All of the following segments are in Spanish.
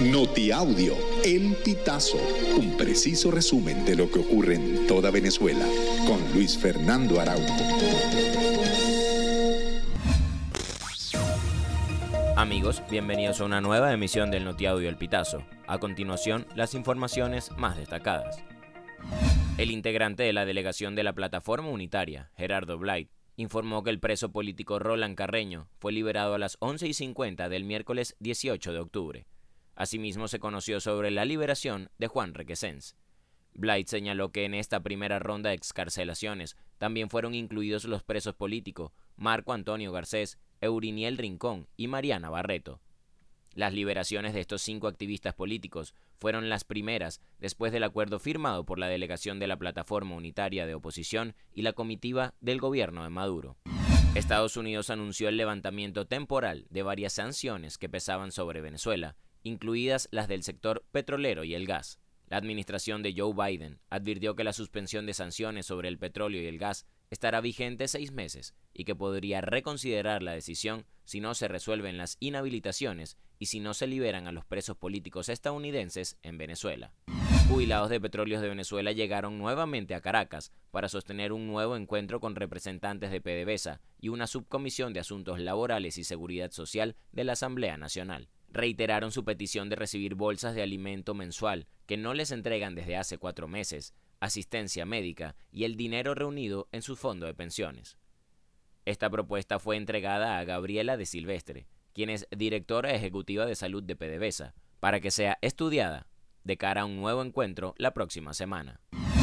Notiaudio, El Pitazo, un preciso resumen de lo que ocurre en toda Venezuela, con Luis Fernando Araújo. Amigos, bienvenidos a una nueva emisión del Notiaudio El Pitazo. A continuación, las informaciones más destacadas. El integrante de la delegación de la Plataforma Unitaria, Gerardo Blight, informó que el preso político Roland Carreño fue liberado a las 11 y 50 del miércoles 18 de octubre. Asimismo, se conoció sobre la liberación de Juan Requesens. Blight señaló que en esta primera ronda de excarcelaciones también fueron incluidos los presos políticos Marco Antonio Garcés, Euriniel Rincón y Mariana Barreto. Las liberaciones de estos cinco activistas políticos fueron las primeras después del acuerdo firmado por la delegación de la Plataforma Unitaria de Oposición y la comitiva del gobierno de Maduro. Estados Unidos anunció el levantamiento temporal de varias sanciones que pesaban sobre Venezuela incluidas las del sector petrolero y el gas. La administración de Joe Biden advirtió que la suspensión de sanciones sobre el petróleo y el gas estará vigente seis meses y que podría reconsiderar la decisión si no se resuelven las inhabilitaciones y si no se liberan a los presos políticos estadounidenses en Venezuela. Jubilados de Petróleos de Venezuela llegaron nuevamente a Caracas para sostener un nuevo encuentro con representantes de PDVSA y una subcomisión de asuntos laborales y seguridad social de la Asamblea Nacional reiteraron su petición de recibir bolsas de alimento mensual que no les entregan desde hace cuatro meses, asistencia médica y el dinero reunido en su fondo de pensiones. Esta propuesta fue entregada a Gabriela de Silvestre, quien es directora ejecutiva de salud de PDVSA, para que sea estudiada de cara a un nuevo encuentro la próxima semana.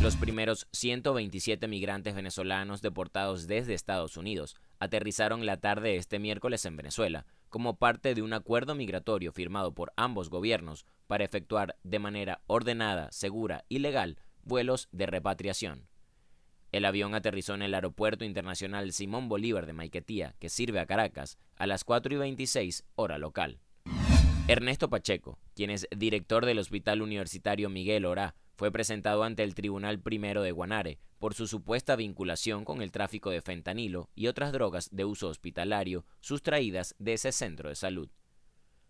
Los primeros 127 migrantes venezolanos deportados desde Estados Unidos aterrizaron la tarde de este miércoles en Venezuela, como parte de un acuerdo migratorio firmado por ambos gobiernos para efectuar de manera ordenada, segura y legal vuelos de repatriación. El avión aterrizó en el Aeropuerto Internacional Simón Bolívar de Maiquetía, que sirve a Caracas, a las 4 y 26 hora local. Ernesto Pacheco, quien es director del Hospital Universitario Miguel Orá, fue presentado ante el Tribunal Primero de Guanare por su supuesta vinculación con el tráfico de fentanilo y otras drogas de uso hospitalario sustraídas de ese centro de salud.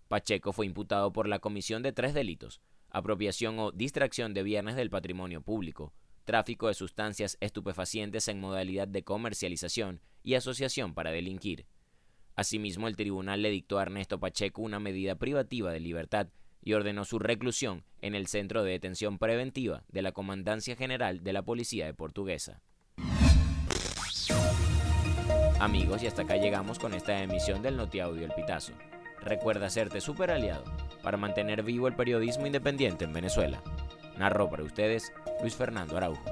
Pacheco fue imputado por la comisión de tres delitos, apropiación o distracción de bienes del patrimonio público, tráfico de sustancias estupefacientes en modalidad de comercialización y asociación para delinquir. Asimismo, el tribunal le dictó a Ernesto Pacheco una medida privativa de libertad y ordenó su reclusión en el Centro de Detención Preventiva de la Comandancia General de la Policía de Portuguesa. Amigos, y hasta acá llegamos con esta emisión del Notiaudio El Pitazo. Recuerda hacerte super aliado para mantener vivo el periodismo independiente en Venezuela. Narró para ustedes Luis Fernando Araujo.